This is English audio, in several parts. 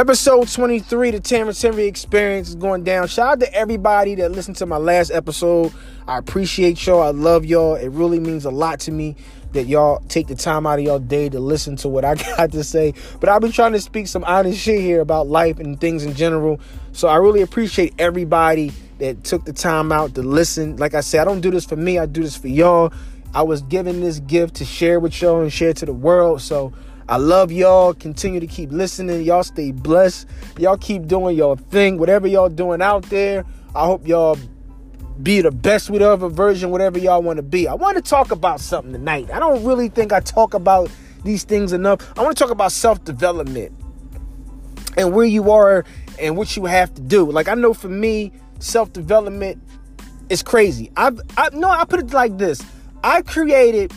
Episode 23, the Terrence Henry Experience is going down. Shout out to everybody that listened to my last episode. I appreciate y'all. I love y'all. It really means a lot to me that y'all take the time out of your day to listen to what I got to say. But I've been trying to speak some honest shit here about life and things in general. So I really appreciate everybody that took the time out to listen. Like I said, I don't do this for me, I do this for y'all. I was given this gift to share with y'all and share to the world. So I love y'all. Continue to keep listening. Y'all stay blessed. Y'all keep doing your thing. Whatever y'all doing out there, I hope y'all be the best whatever version, whatever y'all want to be. I want to talk about something tonight. I don't really think I talk about these things enough. I want to talk about self development and where you are and what you have to do. Like I know for me, self development is crazy. I I no, I put it like this. I created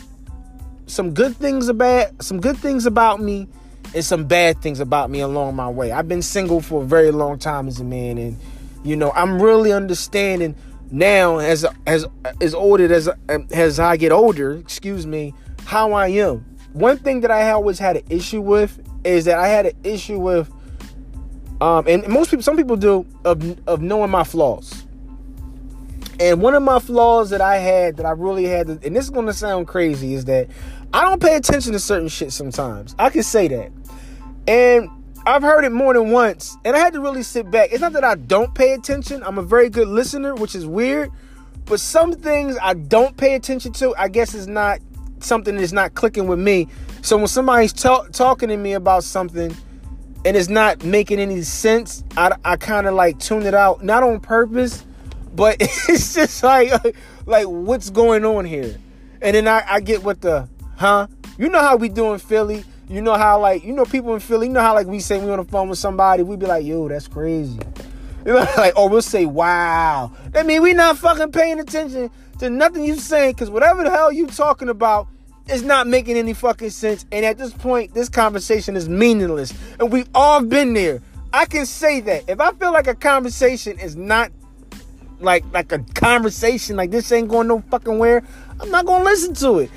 some good things about some good things about me and some bad things about me along my way. I've been single for a very long time as a man and you know, I'm really understanding now as as as older as as I get older, excuse me, how I am. One thing that I always had an issue with is that I had an issue with um and most people some people do of of knowing my flaws. And one of my flaws that I had that I really had and this is going to sound crazy is that I don't pay attention to certain shit sometimes. I can say that. And I've heard it more than once, and I had to really sit back. It's not that I don't pay attention. I'm a very good listener, which is weird. But some things I don't pay attention to, I guess is not something that's not clicking with me. So when somebody's talk, talking to me about something and it's not making any sense, I, I kind of like tune it out, not on purpose, but it's just like like what's going on here. And then I, I get what the huh? You know how we do in Philly. You know how like you know people in Philly. You know how like we say we on the phone with somebody, we be like, "Yo, that's crazy." You know, like or we'll say, "Wow." That mean we not fucking paying attention to nothing you saying because whatever the hell you talking about is not making any fucking sense. And at this point, this conversation is meaningless. And we've all been there. I can say that if I feel like a conversation is not like like a conversation, like this ain't going no fucking where, I'm not gonna listen to it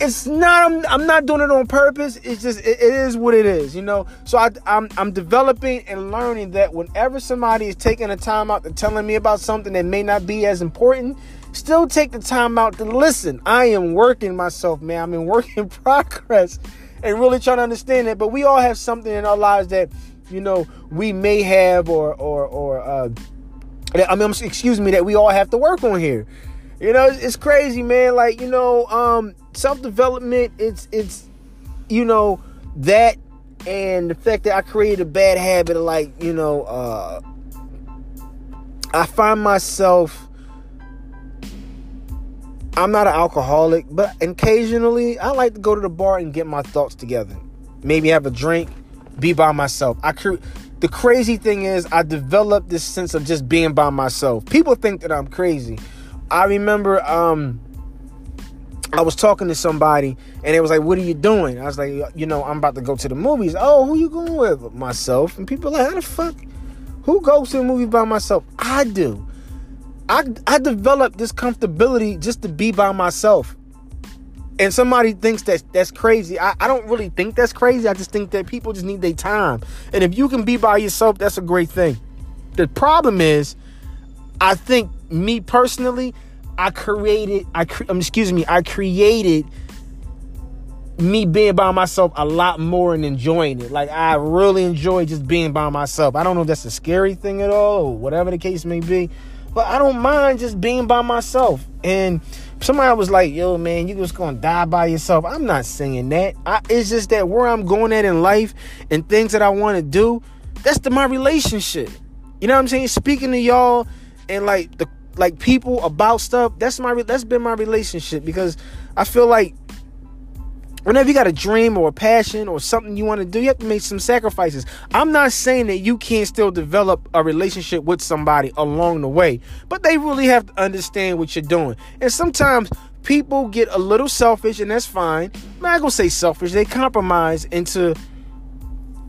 it's not I'm, I'm, not doing it on purpose. It's just it, it is what it is you know? So I, I'm, I'm developing and learning that whenever somebody is taking a time out to telling me about something that may not be as important still take the time out to listen. I am working myself man. I'm in work in progress and really trying to understand it. But we all have something in our lives that you know we may have or or or uh i mean excuse me that we all have to work on here you know it's crazy man like you know um self development, it's it's you know that and the fact that I created a bad habit of like you know uh, I find myself. I'm not an alcoholic, but occasionally I like to go to the bar and get my thoughts together. Maybe have a drink, be by myself. I cre- the crazy thing is I developed this sense of just being by myself. People think that I'm crazy. I remember um I was talking to somebody and it was like, What are you doing? I was like, You know, I'm about to go to the movies. Oh, who you going with? Myself. And people like, How the fuck? Who goes to the movie by myself? I do. I, I developed this comfortability just to be by myself. And somebody thinks that that's crazy. I, I don't really think that's crazy. I just think that people just need their time. And if you can be by yourself, that's a great thing. The problem is, I think me personally, I created, I um, excuse me, I created me being by myself a lot more and enjoying it. Like I really enjoy just being by myself. I don't know if that's a scary thing at all or whatever the case may be, but I don't mind just being by myself. And somebody was like, "Yo, man, you just gonna die by yourself." I'm not saying that. I, it's just that where I'm going at in life and things that I want to do, that's the my relationship. You know what I'm saying? Speaking to y'all and like the like people about stuff that's my that's been my relationship because i feel like whenever you got a dream or a passion or something you want to do you have to make some sacrifices. I'm not saying that you can't still develop a relationship with somebody along the way but they really have to understand what you're doing. And sometimes people get a little selfish and that's fine. I'm not gonna say selfish they compromise into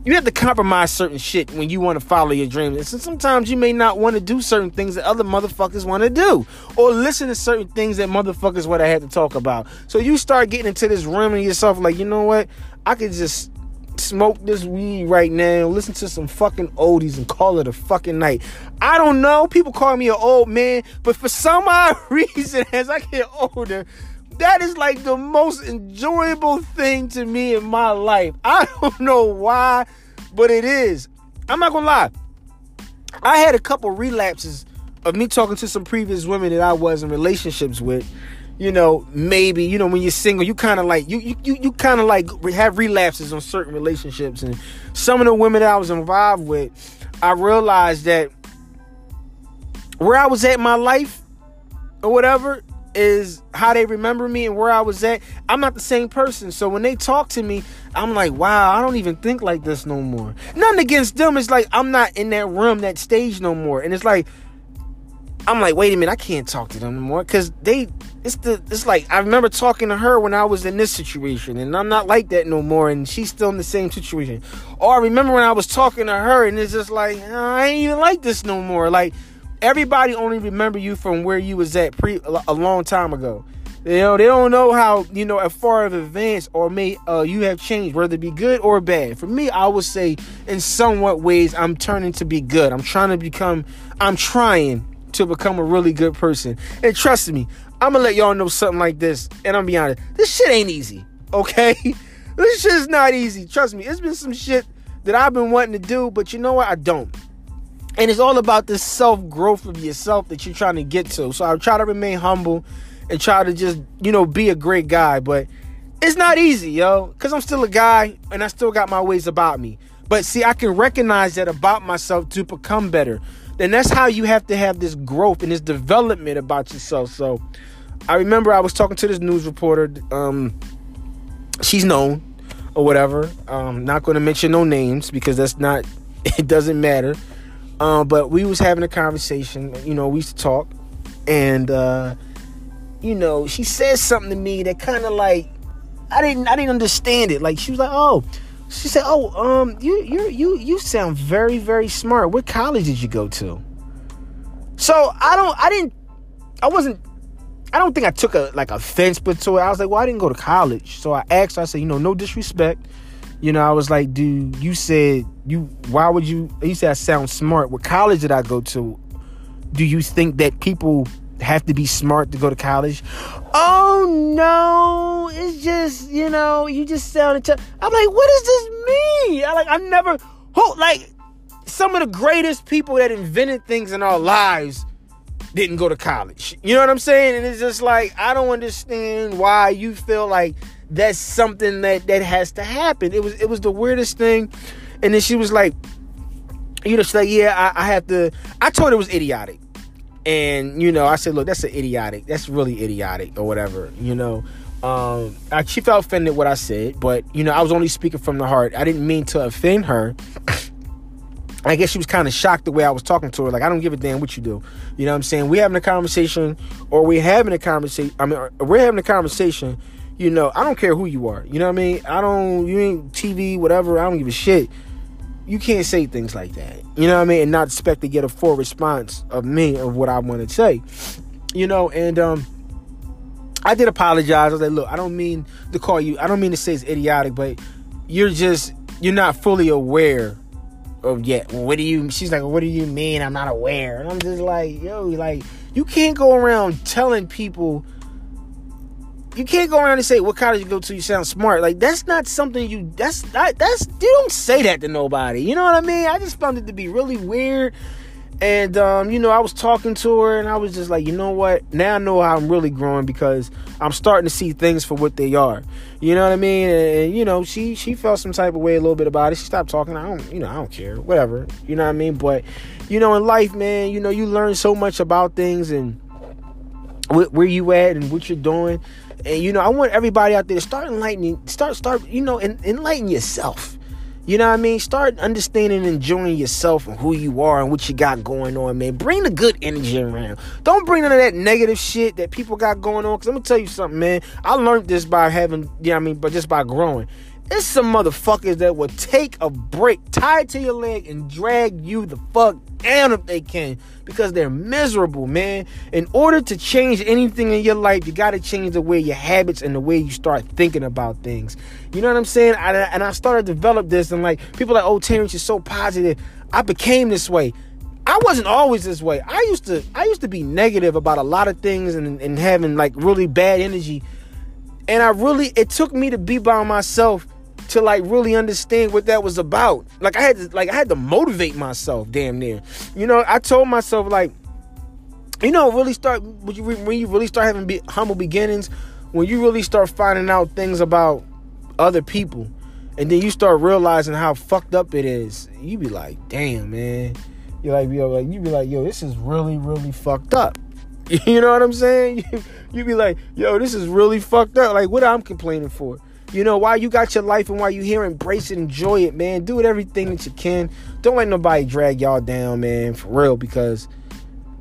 you have to compromise certain shit when you want to follow your dreams. And sometimes you may not want to do certain things that other motherfuckers want to do, or listen to certain things that motherfuckers would have had to talk about. So you start getting into this realm of yourself, like you know what, I could just smoke this weed right now, listen to some fucking oldies, and call it a fucking night. I don't know. People call me an old man, but for some odd reason, as I get older, that is like the most enjoyable thing to me in my life. I don't know why, but it is. I'm not gonna lie. I had a couple relapses of me talking to some previous women that I was in relationships with you know, maybe, you know, when you're single, you kind of like you you you kind of like have relapses on certain relationships and some of the women that I was involved with, I realized that where I was at in my life or whatever is how they remember me and where I was at. I'm not the same person. So when they talk to me, I'm like, wow, I don't even think like this no more. Nothing against them. It's like I'm not in that room, that stage no more. And it's like I'm like, wait a minute, I can't talk to them anymore because they. It's the. It's like I remember talking to her when I was in this situation, and I'm not like that no more, and she's still in the same situation. Or I remember when I was talking to her, and it's just like I ain't even like this no more. Like everybody only remember you from where you was at pre a long time ago. You know, they don't know how you know as far of advance or may uh, you have changed, whether it be good or bad. For me, I would say in somewhat ways I'm turning to be good. I'm trying to become. I'm trying to become a really good person. And trust me, I'm gonna let y'all know something like this. And I'm be honest, this shit ain't easy. Okay, this shit is not easy. Trust me, it's been some shit that I've been wanting to do, but you know what? I don't. And it's all about this self growth of yourself that you're trying to get to. So I try to remain humble and try to just, you know, be a great guy. But it's not easy, yo, because I'm still a guy and I still got my ways about me. But see, I can recognize that about myself to become better then that's how you have to have this growth and this development about yourself. So I remember I was talking to this news reporter. Um, she's known or whatever. Um, not going to mention no names because that's not. It doesn't matter. Um, but we was having a conversation. You know, we used to talk, and uh, you know, she said something to me that kind of like I didn't I didn't understand it. Like she was like, "Oh, she said, "Oh, um, you you you you sound very very smart. What college did you go to?" So I don't, I didn't, I wasn't, I don't think I took a like offense, but to it, I was like, "Well, I didn't go to college." So I asked, her, I said, "You know, no disrespect." You know, I was like, "Dude, you said you. Why would you?" You say I sound smart. What college did I go to? Do you think that people have to be smart to go to college. Oh no, it's just you know you just sounded. T- I'm like, what does this mean? I like I never who like some of the greatest people that invented things in our lives didn't go to college. You know what I'm saying? And it's just like I don't understand why you feel like that's something that that has to happen. It was it was the weirdest thing. And then she was like, you know, she's like, yeah, I, I have to. I told her it was idiotic. And you know, I said, look, that's an idiotic. That's really idiotic or whatever. You know, um, I, she felt offended what I said, but you know, I was only speaking from the heart. I didn't mean to offend her. I guess she was kind of shocked the way I was talking to her. Like, I don't give a damn what you do. You know what I'm saying? We're having a conversation, or we're having a conversation. I mean, we're having a conversation. You know, I don't care who you are. You know what I mean? I don't, you ain't TV, whatever. I don't give a shit you can't say things like that. You know what I mean? And not expect to get a full response of me of what I want to say. You know, and um I did apologize. I was like, look, I don't mean to call you, I don't mean to say it's idiotic, but you're just you're not fully aware of yet. What do you she's like, what do you mean I'm not aware? And I'm just like, yo, like you can't go around telling people you can't go around and say what college you go to. You sound smart. Like that's not something you. That's that, that's you don't say that to nobody. You know what I mean? I just found it to be really weird. And um, you know, I was talking to her, and I was just like, you know what? Now I know how I'm really growing because I'm starting to see things for what they are. You know what I mean? And, and, you know, she she felt some type of way a little bit about it. She stopped talking. I don't, you know, I don't care. Whatever. You know what I mean? But you know, in life, man, you know, you learn so much about things and where you at and what you're doing and you know, I want everybody out there to start enlightening, start, start, you know, enlighten yourself. You know what I mean? Start understanding and enjoying yourself and who you are and what you got going on, man. Bring the good energy around. Don't bring none of that negative shit that people got going on. Cause I'm gonna tell you something, man. I learned this by having, you know what I mean, but just by growing. It's some motherfuckers that will take a break, tie it to your leg, and drag you the fuck down if they can because they're miserable, man. In order to change anything in your life, you got to change the way your habits and the way you start thinking about things. You know what I'm saying? I, and I started to develop this, and like people like, oh, Terrence, you're so positive. I became this way. I wasn't always this way. I used to I used to be negative about a lot of things and, and having like really bad energy. And I really it took me to be by myself to like really understand what that was about. Like I had to like I had to motivate myself damn near. You know, I told myself like you know, really start when you really start having be, humble beginnings, when you really start finding out things about other people, and then you start realizing how fucked up it is. You be like, damn, man. You like, yo, like you be like, yo, this is really, really fucked up. You know what I'm saying? You, you be like, yo, this is really fucked up. Like, what I'm complaining for? You know, while you got your life and while you here, embrace it, enjoy it, man. Do it everything that you can. Don't let nobody drag y'all down, man, for real, because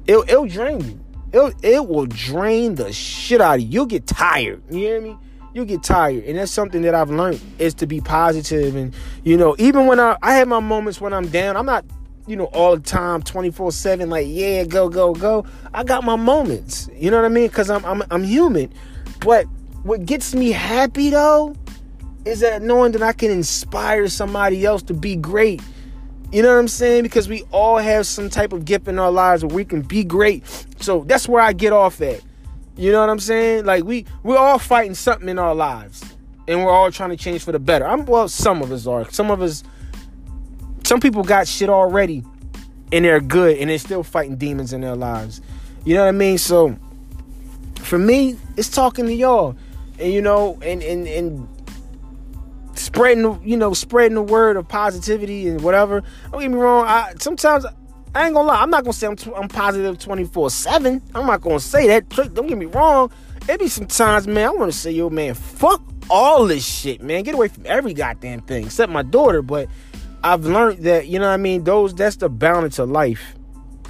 it'll, it'll drain you. It'll, it will drain the shit out of you. You'll get tired. You hear me? You'll get tired. And that's something that I've learned is to be positive. And, you know, even when I, I have my moments when I'm down, I'm not, you know, all the time, 24 7, like, yeah, go, go, go. I got my moments. You know what I mean? Because I'm, I'm, I'm human. But what gets me happy though is that knowing that I can inspire somebody else to be great. You know what I'm saying? Because we all have some type of gift in our lives where we can be great. So that's where I get off at. You know what I'm saying? Like we we're all fighting something in our lives. And we're all trying to change for the better. I'm well, some of us are. Some of us some people got shit already and they're good and they're still fighting demons in their lives. You know what I mean? So for me, it's talking to y'all and you know, and and and spreading, you know, spreading the word of positivity and whatever. Don't get me wrong. I sometimes I ain't gonna lie. I'm not gonna say I'm, t- I'm positive 24 seven. I'm not gonna say that. Don't get me wrong. It be sometimes, man. I want to say, yo, man, fuck all this shit, man. Get away from every goddamn thing except my daughter. But I've learned that, you know what I mean. Those that's the balance of life.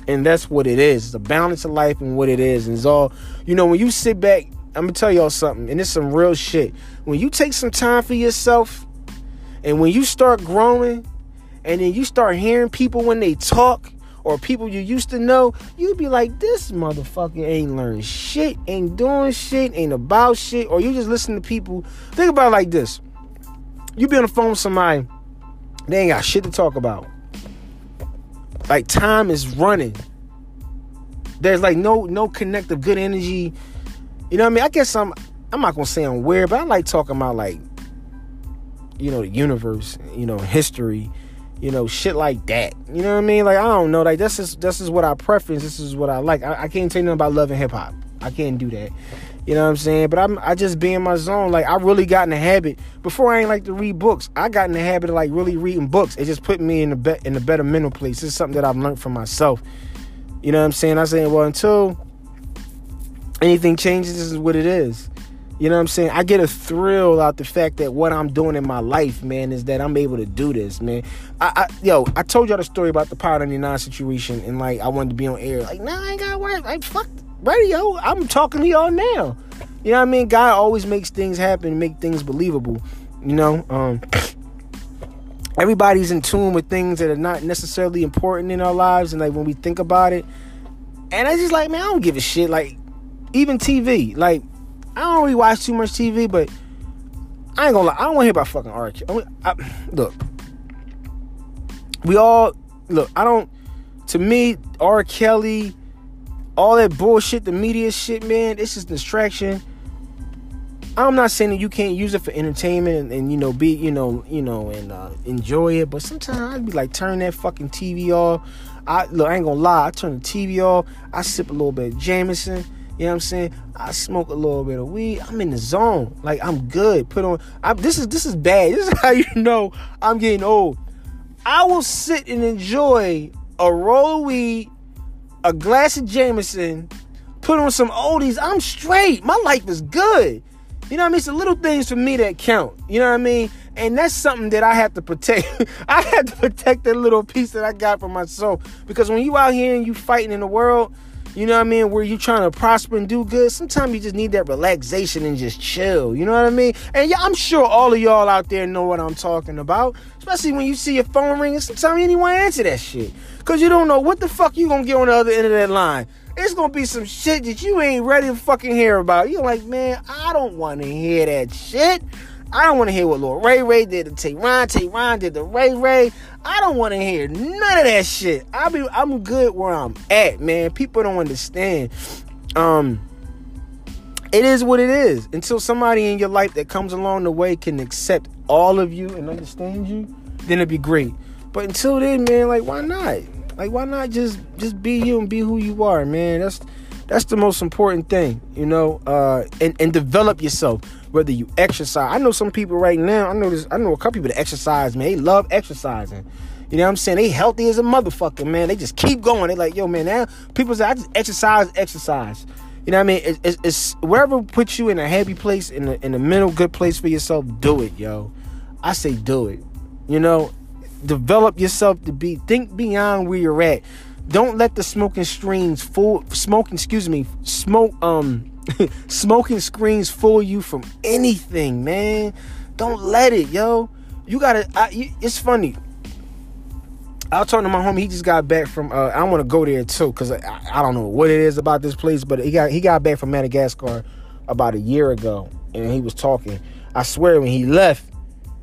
And that's what it is. It's the balance of life and what it is. And it's all, you know, when you sit back I'm gonna tell y'all something, and it's some real shit. When you take some time for yourself, and when you start growing, and then you start hearing people when they talk, or people you used to know, you'd be like, this motherfucker ain't learned shit, ain't doing shit, ain't about shit, or you just listen to people. Think about like this. You be on the phone with somebody, they ain't got shit to talk about. Like time is running. There's like no no connective good energy you know what I mean? I guess I'm I'm not gonna say I'm weird, but I like talking about like you know the universe, you know history, you know shit like that. You know what I mean? Like I don't know, like this is this is what I preference. This is what I like. I, I can't tell you nothing about love and hip hop. I can't do that. You know what I'm saying? But I'm I just be in my zone. Like I really got in the habit. Before I ain't like to read books. I got in the habit of like really reading books. It just put me in the be- in a better mental place. It's something that I've learned for myself. You know what I'm saying? I say, well, until anything changes, is what it is. You know what I'm saying? I get a thrill out the fact that what I'm doing in my life, man, is that I'm able to do this, man. I, I yo, I told y'all the story about the Power 99 situation, and like I wanted to be on air. Like, nah, I ain't got work. Like, fuck radio. I'm talking to y'all now. You know what I mean? God always makes things happen, make things believable. You know, um, everybody's in tune with things that are not necessarily important in our lives, and like when we think about it, and I just like, man, I don't give a shit. Like, even TV. Like, I don't really watch too much TV, but I ain't gonna lie. I don't want to hear about fucking R. Kelly. I, look, we all look. I don't. To me, R. Kelly, all that bullshit, the media shit, man. It's just distraction. I'm not saying that you can't use it for entertainment and, and you know be you know you know and uh, enjoy it, but sometimes I'd be like turn that fucking TV off. I look, I ain't gonna lie. I turn the TV off. I sip a little bit of Jameson. You know what I'm saying? I smoke a little bit of weed. I'm in the zone. Like I'm good. Put on. I, this is this is bad. This is how you know I'm getting old. I will sit and enjoy a roll of weed, a glass of Jameson, put on some oldies. I'm straight. My life is good. You know what I mean? It's the little things for me that count. You know what I mean? And that's something that I have to protect. I have to protect that little piece that I got for myself. Because when you out here and you fighting in the world, you know what I mean, where you trying to prosper and do good, sometimes you just need that relaxation and just chill. You know what I mean? And yeah, I'm sure all of y'all out there know what I'm talking about. Especially when you see your phone ringing, sometimes you ain't want to answer that shit. Cause you don't know what the fuck you gonna get on the other end of that line. It's gonna be some shit that you ain't ready to fucking hear about. You're like, man, I don't wanna hear that shit. I don't want to hear what Lord Ray Ray did to Tay-Ron. Tay Ron did to Ray Ray. I don't want to hear none of that shit. I be I'm good where I'm at, man. People don't understand. Um it is what it is. Until somebody in your life that comes along the way can accept all of you and understand you, then it'd be great. But until then, man, like why not? Like why not just just be you and be who you are, man? That's that's the most important thing, you know, uh, and, and develop yourself whether you exercise. I know some people right now, I know this, I know a couple people that exercise, man. They love exercising. You know what I'm saying? They healthy as a motherfucker, man. They just keep going. They like, yo, man, now people say, I just exercise, exercise. You know what I mean? It, it, it's wherever puts you in a happy place, in the in a mental good place for yourself, do it, yo. I say do it. You know, develop yourself to be, think beyond where you're at. Don't let the smoking screens fool, smoking, excuse me, smoke, um, Smoking screens fool you from anything, man. Don't let it, yo. You gotta. I, you, it's funny. I was talking to my homie. He just got back from. Uh, I want to go there too because I, I don't know what it is about this place, but he got he got back from Madagascar about a year ago, and he was talking. I swear, when he left,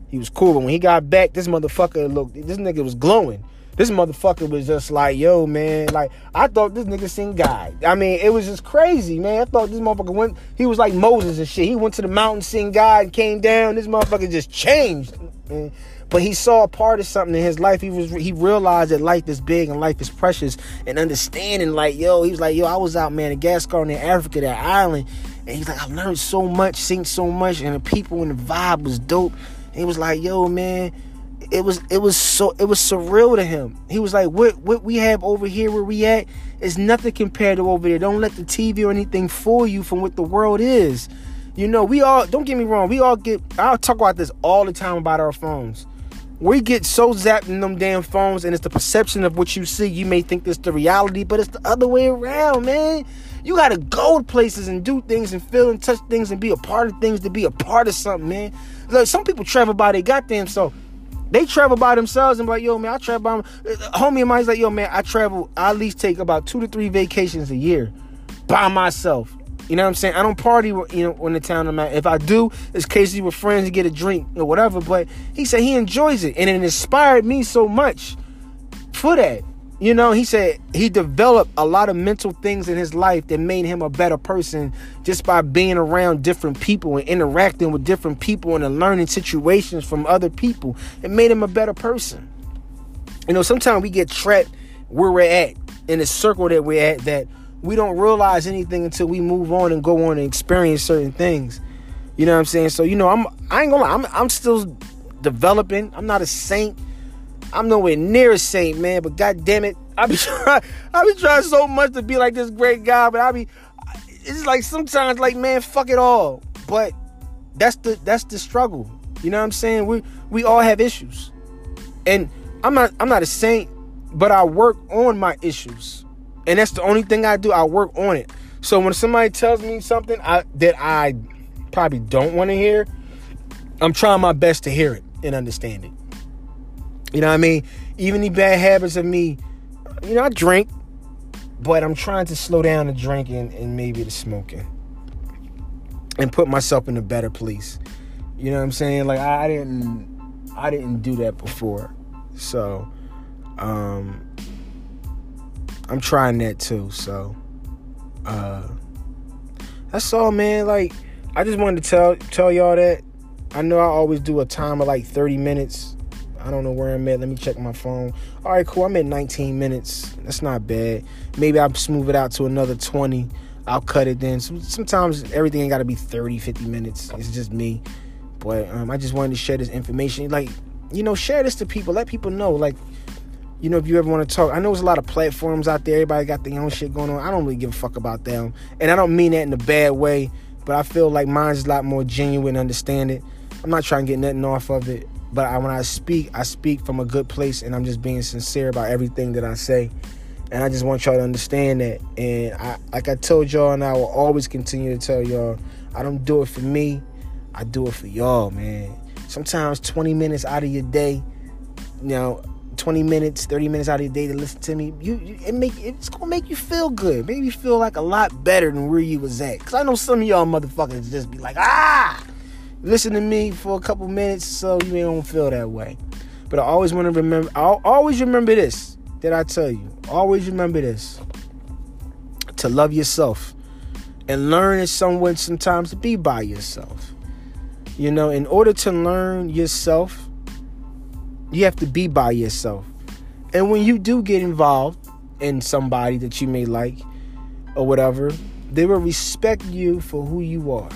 he was cool, but when he got back, this motherfucker looked. This nigga was glowing. This motherfucker was just like, yo, man. Like, I thought this nigga seen God. I mean, it was just crazy, man. I thought this motherfucker went, he was like Moses and shit. He went to the mountain, seen God, and came down. This motherfucker just changed. Man. But he saw a part of something in his life. He was he realized that life is big and life is precious. And understanding, like, yo, he was like, yo, I was out, man, in Gascar in Africa, that island. And he's like, I learned so much, seen so much, and the people and the vibe was dope. And he was like, yo, man, it was it was so it was surreal to him. He was like, "What what we have over here where we at is nothing compared to over there. Don't let the TV or anything fool you from what the world is." You know, we all don't get me wrong. We all get. I'll talk about this all the time about our phones. We get so zapped in them damn phones, and it's the perception of what you see. You may think this the reality, but it's the other way around, man. You gotta go to places and do things and feel and touch things and be a part of things to be a part of something, man. Like some people travel by their goddamn so they travel by themselves and like, yo, man, I travel by. Homie of mine's like, yo, man, I travel. I at least take about two to three vacations a year by myself. You know what I'm saying? I don't party, you know, in the town I'm at. If I do, it's Casey with friends to get a drink or whatever. But he said he enjoys it, and it inspired me so much for that. You know, he said he developed a lot of mental things in his life that made him a better person just by being around different people and interacting with different people and learning situations from other people. It made him a better person. You know, sometimes we get trapped where we're at in the circle that we're at that we don't realize anything until we move on and go on and experience certain things. You know what I'm saying? So, you know, I'm I ain't gonna lie, I'm I'm still developing. I'm not a saint. I'm nowhere near a saint, man. But god damn it, I be trying, I be trying so much to be like this great guy, but I be, it's like sometimes like man, fuck it all. But that's the that's the struggle. You know what I'm saying? We we all have issues, and I'm not I'm not a saint, but I work on my issues, and that's the only thing I do. I work on it. So when somebody tells me something I, that I probably don't want to hear, I'm trying my best to hear it and understand it. You know what I mean? Even the bad habits of me, you know, I drink, but I'm trying to slow down the drinking and maybe the smoking and put myself in a better place. You know what I'm saying? Like I didn't I didn't do that before. So um I'm trying that too. So uh that's all man. Like I just wanted to tell tell y'all that. I know I always do a time of like 30 minutes I don't know where I'm at. Let me check my phone. All right, cool. I'm at 19 minutes. That's not bad. Maybe I'll smooth it out to another 20. I'll cut it then. Sometimes everything ain't got to be 30, 50 minutes. It's just me. But um, I just wanted to share this information. Like, you know, share this to people. Let people know. Like, you know, if you ever want to talk, I know there's a lot of platforms out there. Everybody got their own shit going on. I don't really give a fuck about them. And I don't mean that in a bad way, but I feel like mine's a lot more genuine, understand it. I'm not trying to get nothing off of it. But I, when I speak, I speak from a good place, and I'm just being sincere about everything that I say. And I just want y'all to understand that. And I, like I told y'all, and I will always continue to tell y'all, I don't do it for me. I do it for y'all, man. Sometimes 20 minutes out of your day, you know, 20 minutes, 30 minutes out of your day to listen to me, you, you it make it's gonna make you feel good. Make you feel like a lot better than where you was at. Cause I know some of y'all motherfuckers just be like, ah, listen to me for a couple minutes so you don't feel that way. But I always want to remember i always remember this that I tell you. Always remember this. To love yourself. And learn in some way sometimes to be by yourself. You know, in order to learn yourself, you have to be by yourself. And when you do get involved in somebody that you may like or whatever, they will respect you for who you are.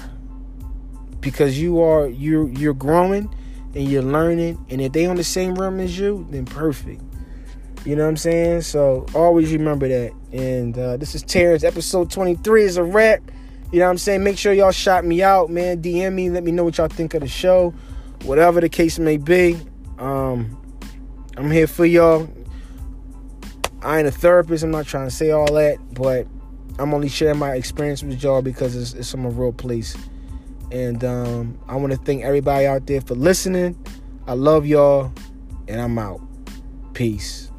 Because you are you're you're growing and you're learning and if they on the same room as you, then perfect. You know what I'm saying? So always remember that. And uh, this is Terrence. Episode 23 is a wrap. You know what I'm saying? Make sure y'all shout me out, man. DM me. Let me know what y'all think of the show. Whatever the case may be. Um, I'm here for y'all. I ain't a therapist. I'm not trying to say all that, but I'm only sharing my experience with y'all because it's, it's from a real place. And um, I want to thank everybody out there for listening. I love y'all, and I'm out. Peace.